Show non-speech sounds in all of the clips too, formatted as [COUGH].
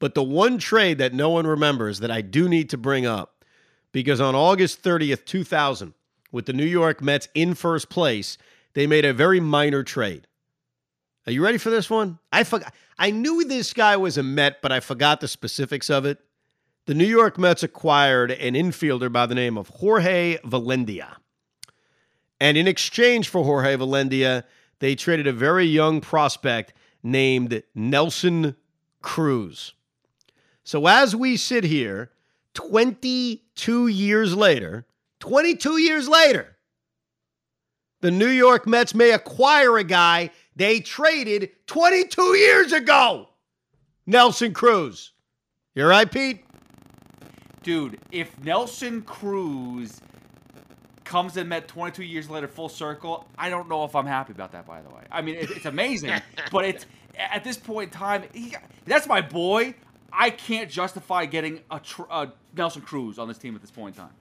But the one trade that no one remembers that I do need to bring up, because on August 30th, 2000, with the New York Mets in first place, they made a very minor trade. Are you ready for this one? I forgot. I knew this guy was a Met, but I forgot the specifics of it. The New York Mets acquired an infielder by the name of Jorge Velandia. And in exchange for Jorge Velandia, they traded a very young prospect named Nelson Cruz. So as we sit here, 22 years later, 22 years later, the New York Mets may acquire a guy they traded 22 years ago. Nelson Cruz. You're right, Pete? Dude, if Nelson Cruz comes and met 22 years later full circle, I don't know if I'm happy about that, by the way. I mean, it, it's amazing, [LAUGHS] but it's at this point in time, he, that's my boy. I can't justify getting a, tr- a Nelson Cruz on this team at this point in time.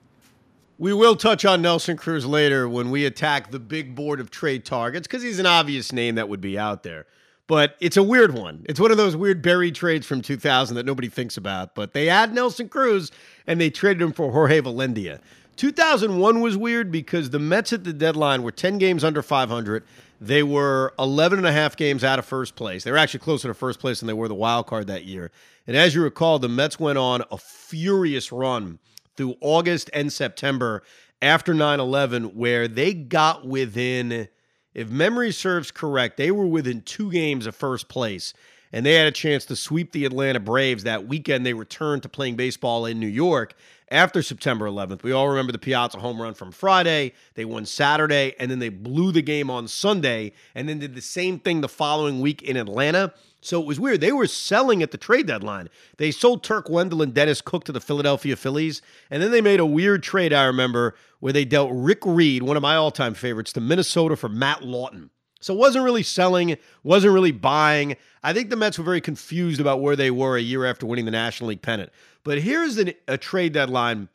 We will touch on Nelson Cruz later when we attack the big board of trade targets because he's an obvious name that would be out there. But it's a weird one. It's one of those weird buried trades from 2000 that nobody thinks about. But they had Nelson Cruz and they traded him for Jorge Velandia. 2001 was weird because the Mets at the deadline were 10 games under 500. They were 11 and a half games out of first place. They were actually closer to first place than they were the wild card that year. And as you recall, the Mets went on a furious run through August and September after 9 11, where they got within, if memory serves correct, they were within two games of first place. And they had a chance to sweep the Atlanta Braves that weekend. They returned to playing baseball in New York after September 11th. We all remember the Piazza home run from Friday. They won Saturday, and then they blew the game on Sunday, and then did the same thing the following week in Atlanta. So it was weird. They were selling at the trade deadline. They sold Turk Wendell and Dennis Cook to the Philadelphia Phillies. And then they made a weird trade, I remember, where they dealt Rick Reed, one of my all time favorites, to Minnesota for Matt Lawton. So wasn't really selling, wasn't really buying. I think the Mets were very confused about where they were a year after winning the National League pennant. But here's an, a trade deadline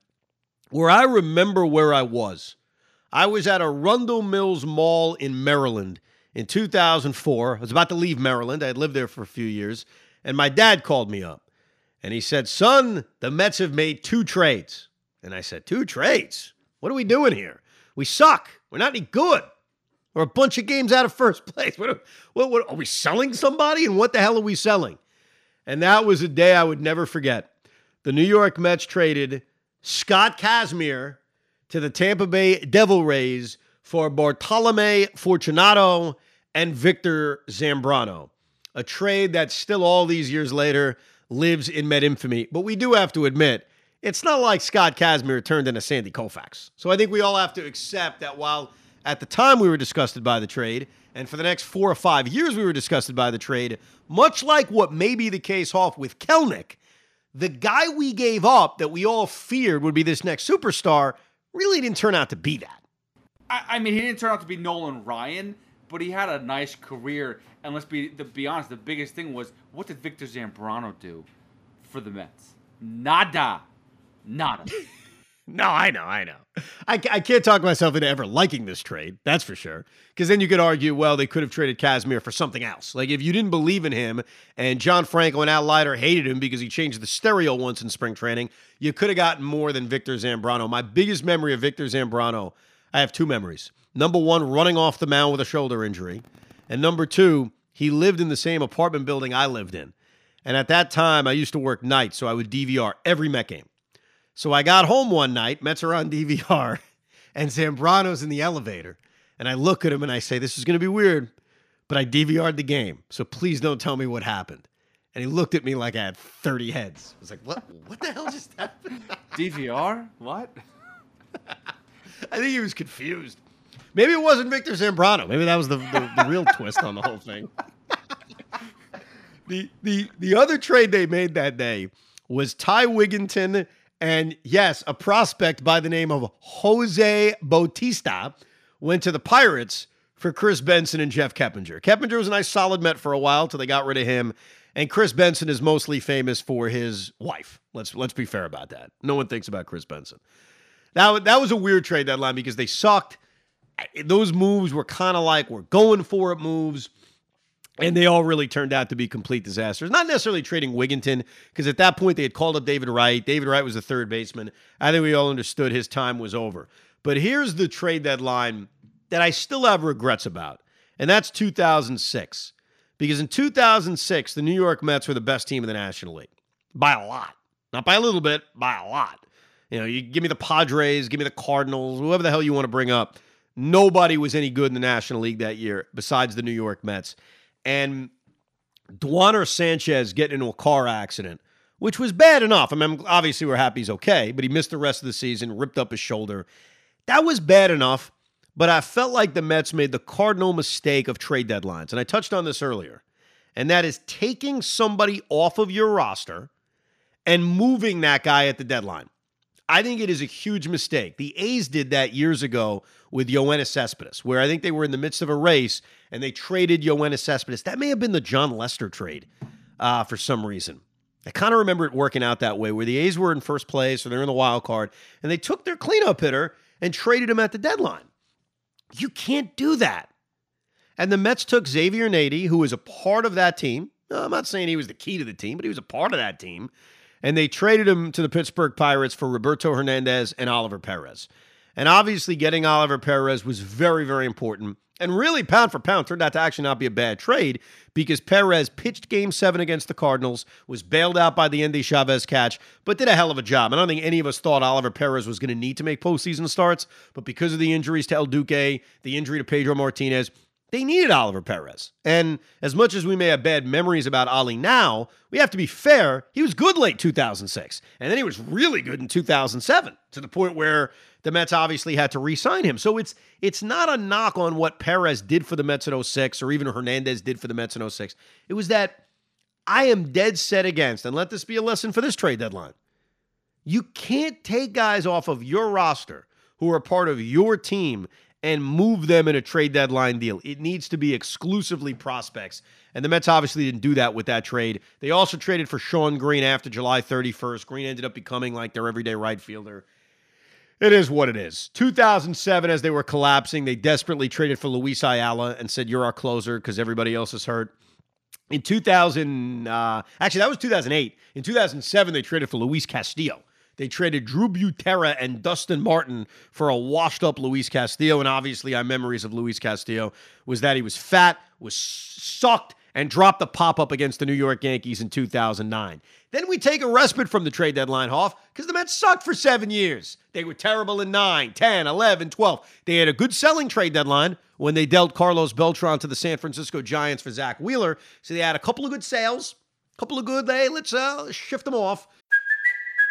where I remember where I was. I was at a Arundel Mills Mall in Maryland in 2004. I was about to leave Maryland. I had lived there for a few years. And my dad called me up and he said, Son, the Mets have made two trades. And I said, Two trades? What are we doing here? We suck. We're not any good. We're a bunch of games out of first [LAUGHS] place. What, what, what are we selling somebody? And what the hell are we selling? And that was a day I would never forget. The New York Mets traded Scott Kazmir to the Tampa Bay Devil Rays for Bartolome Fortunato and Victor Zambrano. A trade that still all these years later lives in Met infamy. But we do have to admit, it's not like Scott Kazmir turned into Sandy Koufax. So I think we all have to accept that while at the time we were disgusted by the trade, and for the next four or five years we were disgusted by the trade, much like what may be the case off with Kelenic. the guy we gave up that we all feared would be this next superstar really didn't turn out to be that. I, I mean, he didn't turn out to be Nolan Ryan, but he had a nice career. And let's be to be honest, the biggest thing was what did Victor Zambrano do for the Mets? Nada, nada. No, I know, I know. I, I can't talk myself into ever liking this trade. That's for sure. Because then you could argue, well, they could have traded Kazmir for something else. Like if you didn't believe in him, and John Franco and Al Leiter hated him because he changed the stereo once in spring training, you could have gotten more than Victor Zambrano. My biggest memory of Victor Zambrano I have two memories. Number one, running off the mound with a shoulder injury. And number two, he lived in the same apartment building I lived in. And at that time, I used to work nights, so I would DVR every Met game. So I got home one night, Mets are on DVR, [LAUGHS] and Zambrano's in the elevator. And I look at him and I say, This is going to be weird, but I DVR'd the game. So please don't tell me what happened. And he looked at me like I had 30 heads. I was like, What, what the hell just [LAUGHS] happened? DVR? What? [LAUGHS] I think he was confused. Maybe it wasn't Victor Zambrano. Maybe that was the, the, the real twist on the whole thing. the, the, the other trade they made that day was Ty Wigginton and, yes, a prospect by the name of Jose Bautista went to the Pirates for Chris Benson and Jeff Keppinger. Keppinger was a nice solid Met for a while till they got rid of him. And Chris Benson is mostly famous for his wife. Let's let's be fair about that. No one thinks about Chris Benson. That, that was a weird trade deadline because they sucked. Those moves were kind of like we're going for it moves. And they all really turned out to be complete disasters. Not necessarily trading Wigginton, because at that point they had called up David Wright. David Wright was the third baseman. I think we all understood his time was over. But here's the trade deadline that I still have regrets about, and that's 2006. Because in 2006, the New York Mets were the best team in the National League by a lot. Not by a little bit, by a lot. You know, you give me the Padres, give me the Cardinals, whoever the hell you want to bring up. Nobody was any good in the National League that year besides the New York Mets. And Duaner Sanchez getting into a car accident, which was bad enough. I mean, obviously we're happy he's okay, but he missed the rest of the season, ripped up his shoulder. That was bad enough, but I felt like the Mets made the cardinal mistake of trade deadlines. And I touched on this earlier. And that is taking somebody off of your roster and moving that guy at the deadline. I think it is a huge mistake. The A's did that years ago with Yoenis Cespedes, where I think they were in the midst of a race and they traded Yoenis Cespedes. That may have been the Jon Lester trade uh, for some reason. I kind of remember it working out that way, where the A's were in first place or they're in the wild card, and they took their cleanup hitter and traded him at the deadline. You can't do that. And the Mets took Xavier Nady, who was a part of that team. I'm not saying he was the key to the team, but he was a part of that team and they traded him to the Pittsburgh Pirates for Roberto Hernandez and Oliver Perez. And obviously, getting Oliver Perez was very, very important. And really, pound for pound, turned out to actually not be a bad trade because Perez pitched game seven against the Cardinals, was bailed out by the Endy Chavez catch, but did a hell of a job. I don't think any of us thought Oliver Perez was going to need to make postseason starts, but because of the injuries to El Duque, the injury to Pedro Martinez, they needed Oliver Perez. And as much as we may have bad memories about Ollie now, we have to be fair. He was good late 2006. And then he was really good in 2007 to the point where the Mets obviously had to re-sign him. So it's it's not a knock on what Perez did for the Mets in 06 or even Hernandez did for the Mets in 06. It was that I am dead set against, and let this be a lesson for this trade deadline. You can't take guys off of your roster who are part of your team and move them in a trade deadline deal. It needs to be exclusively prospects. And the Mets obviously didn't do that with that trade. They also traded for Shawn Green after July 31st. Green ended up becoming like their everyday right fielder. It is what it is. 2007, as they were collapsing, they desperately traded for Luis Ayala and said, You're our closer because everybody else is hurt. In 2000, uh, actually, that was 2008. In 2007, they traded for Luis Castillo. They traded Drew Butera and Dustin Martin for a washed up Luis Castillo. And obviously, our memories of Luis Castillo was that he was fat, was sucked, and dropped the pop up against the New York Yankees in 2009. Then we take a respite from the trade deadline, Hoff, because the Mets sucked for seven years. They were terrible in 9, 10, 11, 12. They had a good selling trade deadline when they dealt Carlos Beltran to the San Francisco Giants for Zack Wheeler. So they had a couple of good sales, a couple of good, hey, let's uh, shift them off.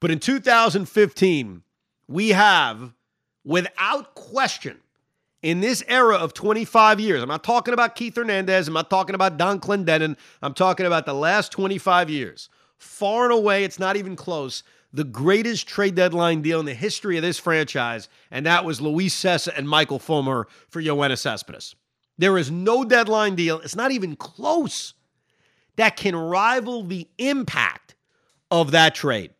But in 2015, we have, without question, in this era of 25 years, I'm not talking about Keith Hernandez, I'm not talking about Donn Clendenon, I'm talking about the last 25 years. Far and away, it's not even close. The greatest trade deadline deal in the history of this franchise, and that was Luis Cessa and Michael Fulmer for Yoenis Cespedes. There is no deadline deal. It's not even close that can rival the impact of that trade.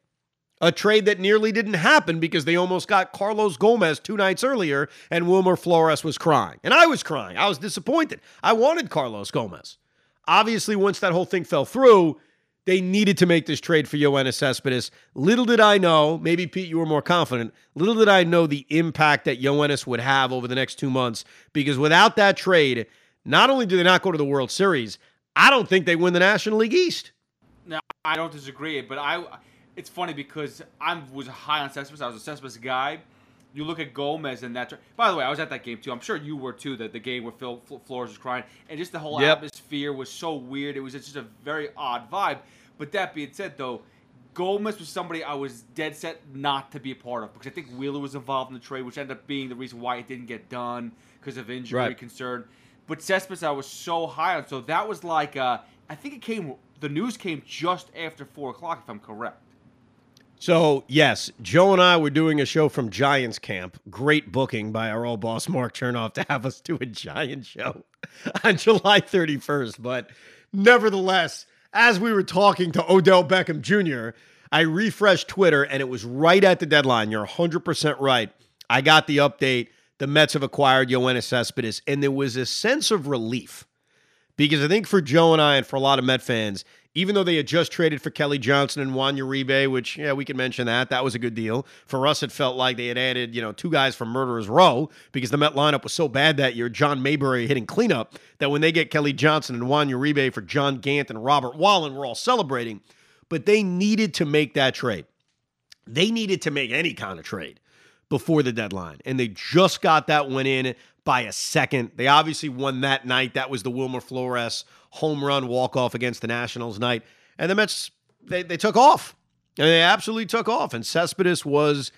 A trade that nearly didn't happen because they almost got Carlos Gomez two nights earlier and Wilmer Flores was crying. And I was crying. I was disappointed. I wanted Carlos Gomez. Obviously, once that whole thing fell through, they needed to make this trade for Yoenis Cespedes. Little did I know, maybe Pete, you were more confident. Little did I know the impact that Yoenis would have over the next two months because without that trade, not only do they not go to the World Series, I don't think they win the National League East. No, I don't disagree, but I. It's funny because I was high on Cespedes. I was a Cespedes guy. You look at Gomez and that. By the way, I was at that game too. I'm sure you were too. That the game where Phil Flores was crying, and just the whole yep. atmosphere was so weird. It was just a very odd vibe. But that being said, though, Gomez was somebody I was dead set not to be a part of because I think Wheeler was involved in the trade, which ended up being the reason why it didn't get done because of injury right. concern. But Cespedes, I was so high on. So that was like, uh, I think it came, the news came just after 4 o'clock, if I'm correct. So, yes, Joe and I were doing a show from Giants Camp. Great booking by our old boss, Mark Chernoff, to have us do a Giant show [LAUGHS] on July 31st. But nevertheless, as we were talking to Odell Beckham Jr., I refreshed Twitter and it was right at the deadline. You're 100% right. I got the update the Mets have acquired Yoenis Cespedes, and there was a sense of relief because I think for Joe and I, and for a lot of Met fans, even though they had just traded for Kelly Johnson and Juan Uribe, which yeah, we can mention that that was a good deal. For us, it felt like they had added you know two guys from Murderers Row because the Met lineup was so bad that year. John Mayberry hitting cleanup that when they get Kelly Johnson and Juan Uribe for John Gant and Robert Whalen, we're all celebrating. But they needed to make that trade. They needed to make any kind of trade before the deadline. And they just got that one in by a second. They obviously won that night. That was the Wilmer Flores home run walk off against the Nationals night. And the Mets, they, they took off. And they absolutely took off. And Cespedes was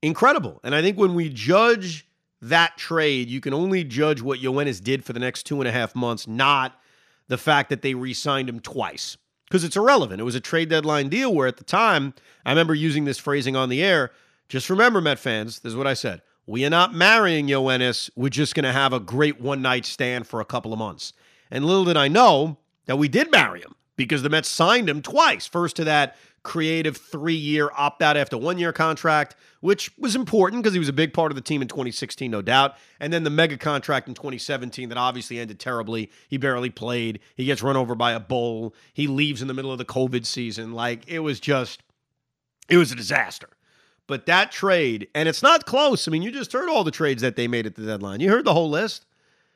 incredible. And I think when we judge that trade, you can only judge what Yoenis did for the next two and a half months, not the fact that they re signed him twice. Because it's irrelevant. It was a trade deadline deal where at the time, I remember using this phrasing on the air just remember, Met fans, this is what I said. We are not marrying Yoenis. We're just going to have a great one night stand for a couple of months. And little did I know that we did marry him because the Mets signed him twice. First to that creative three year opt out after one year contract, which was important because he was a big part of the team in 2016, no doubt. And then the mega contract in 2017 that obviously ended terribly. He barely played. He gets run over by a bull. He leaves in the middle of the COVID season. Like it was just, it was a disaster. But that trade, and it's not close. I mean, you just heard all the trades that they made at the deadline. You heard the whole list.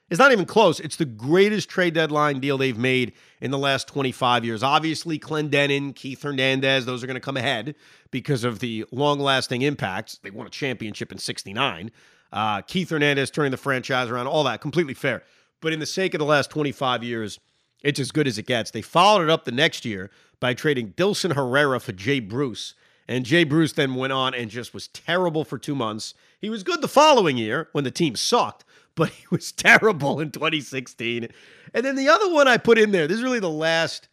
It's not even close. It's the greatest trade deadline deal they've made in the last 25 years. Obviously, Clendenon, Keith Hernandez, those are going to come ahead because of the long lasting impacts. They won a championship in 69. Uh, Keith Hernandez turning the franchise around, all that, completely fair. But in the sake of the last 25 years, it's as good as it gets. They followed it up the next year by trading Dilson Herrera for Jay Bruce and Jay Bruce then went on and just was terrible for two months. He was good the following year when the team sucked, but [LAUGHS] he was terrible in 2016. And then the other one I put in there, this is really the last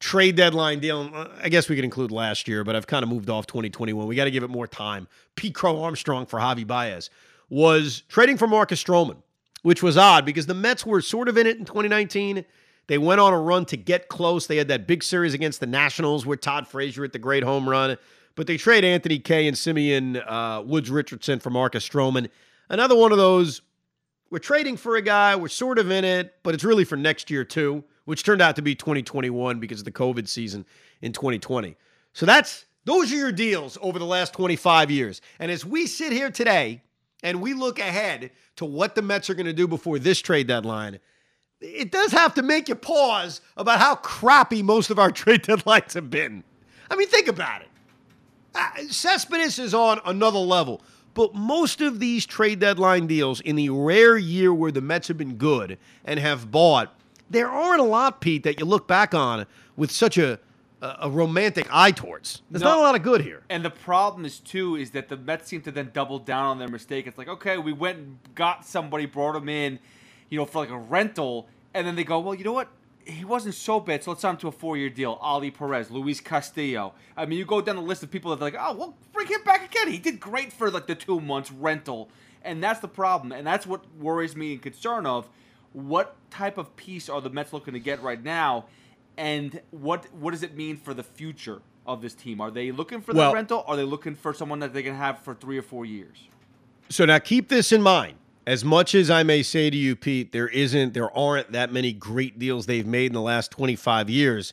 trade deadline deal. I guess we could include last year, but I've kind of moved off 2021. We got to give it more time. Pete Crow Armstrong for Javi Baez was trading for Marcus Stroman, which was odd because the Mets were sort of in it in 2019. They went on a run to get close. They had that big series against the Nationals where Todd Frazier hit the great home run. But they trade Anthony Kay and Simeon uh, Woods Richardson for Marcus Stroman. Another one of those. We're trading for a guy. We're sort of in it, but it's really for next year too, which turned out to be 2021 because of the COVID season in 2020. So that's those are your deals over the last 25 years. And as we sit here today and we look ahead to what the Mets are going to do before this trade deadline, it does have to make you pause about how crappy most of our [LAUGHS] trade deadlines have been. I mean, think about it. Uh, Cespedes is on another level, but most of these trade deadline deals, in the rare year where the Mets have been good and have bought, there aren't a lot, Pete, that you look back on with such a a romantic eye towards. There's no, not a lot of good here. And the problem is too is that the Mets seem to then double down on their mistake. It's like, okay, we went and got somebody, brought him in you know, for like a rental, and then they go, well, you know what? He wasn't so bad, so let's sign him to a four-year deal. Ollie Perez, Luis Castillo. I mean, you go down the list of people that are like, oh, well, bring him back again. He did great for like the two months rental, and that's the problem, and that's what worries me and concern of. What type of piece are the Mets looking to get right now? And what what does it mean for the future of this team? Are they looking for the Well- rental? Or are they looking for someone that they can have for three or four years? So now keep this in mind. As much as I may say to you, Pete, there isn't, there aren't that many great deals they've made in the last 25 years.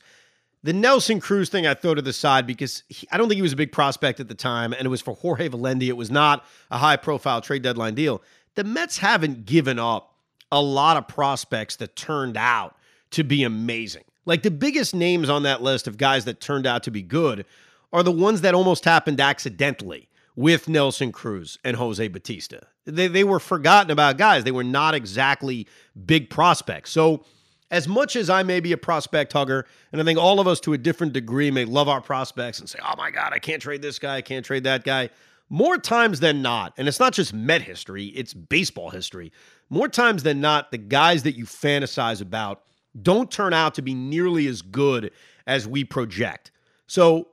The Nelson Cruz thing I throw to the side because he, I don't think he was a big prospect at the time, and it was for Jorge Velandia. It was not a high profile trade deadline deal. The Mets haven't given up a lot of prospects that turned out to be amazing. Like the biggest names on that list of guys that turned out to be good are the ones that almost happened accidentally with Nelson Cruz and Jose Bautista. They, they were forgotten about guys. They were not exactly big prospects. So, as much as I may be a prospect hugger, and I think all of us to a different degree may love our prospects and say, oh my God, I can't trade this guy, I can't trade that guy. More times than not, and it's not just Met history, it's baseball history. More times than not, the guys that you fantasize about don't turn out to be nearly as good as we project. So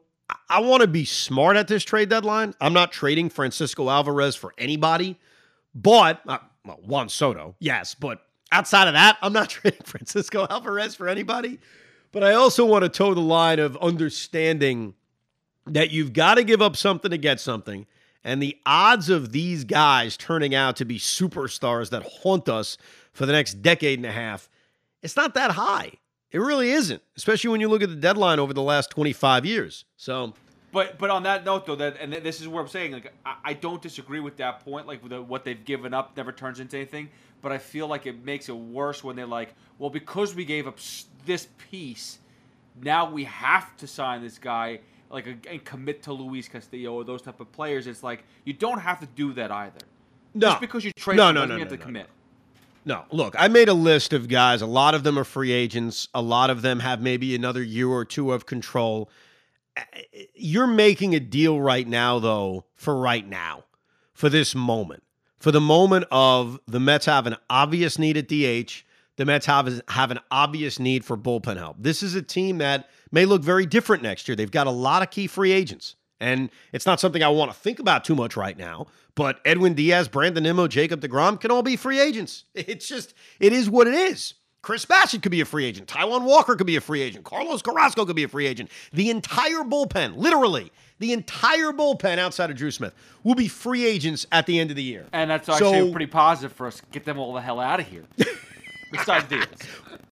I- want to be smart at this trade deadline. I'm not trading Francisco Alvarez for anybody, but uh, well, Juan Soto, yes, but outside of that, I'm not [LAUGHS] trading Francisco Alvarez for anybody. But I also want to toe the line of understanding that you've got to give up something to get something. And the odds of these guys turning out to be superstars that haunt us for the next decade and a half, it's not that high. It really isn't, especially when you look at the deadline over the last 25 years. So, But but on that note though, that and this is where I'm saying like I, I don't disagree with that point. Like the, what they've given up never turns into anything. But I feel like it makes it worse when they're like, well, because we gave up this piece, now we have to sign this guy like a, and commit to Luis Castillo or those type of players. It's like you don't have to do that either. no. Just because you trade, no, no, no, mean you no, have to no, no. commit. No, look, I made a list of guys. A lot of them are free agents. A lot of them have maybe another year or two of control. You're making a deal right now, though, for right now, for this moment, for the moment of the Mets have an obvious need at DH. The Mets have, have an obvious need for bullpen help. This is a team that may look very different next year. They've got a lot of key free agents. And it's not something I want to think about too much right now. But Edwin Diaz, Brandon Nimmo, Jacob DeGrom can all be free agents. [LAUGHS] It's just, it is what it is. Chris Bassitt could be a free agent. Taijuan Walker could be a free agent. Carlos Carrasco could be a free agent. The entire bullpen, literally, the entire bullpen outside of Drew Smith will be free agents at the end of the year. And that's actually So- pretty positive for us. Get them all the hell out of here. Besides [LAUGHS] Diaz.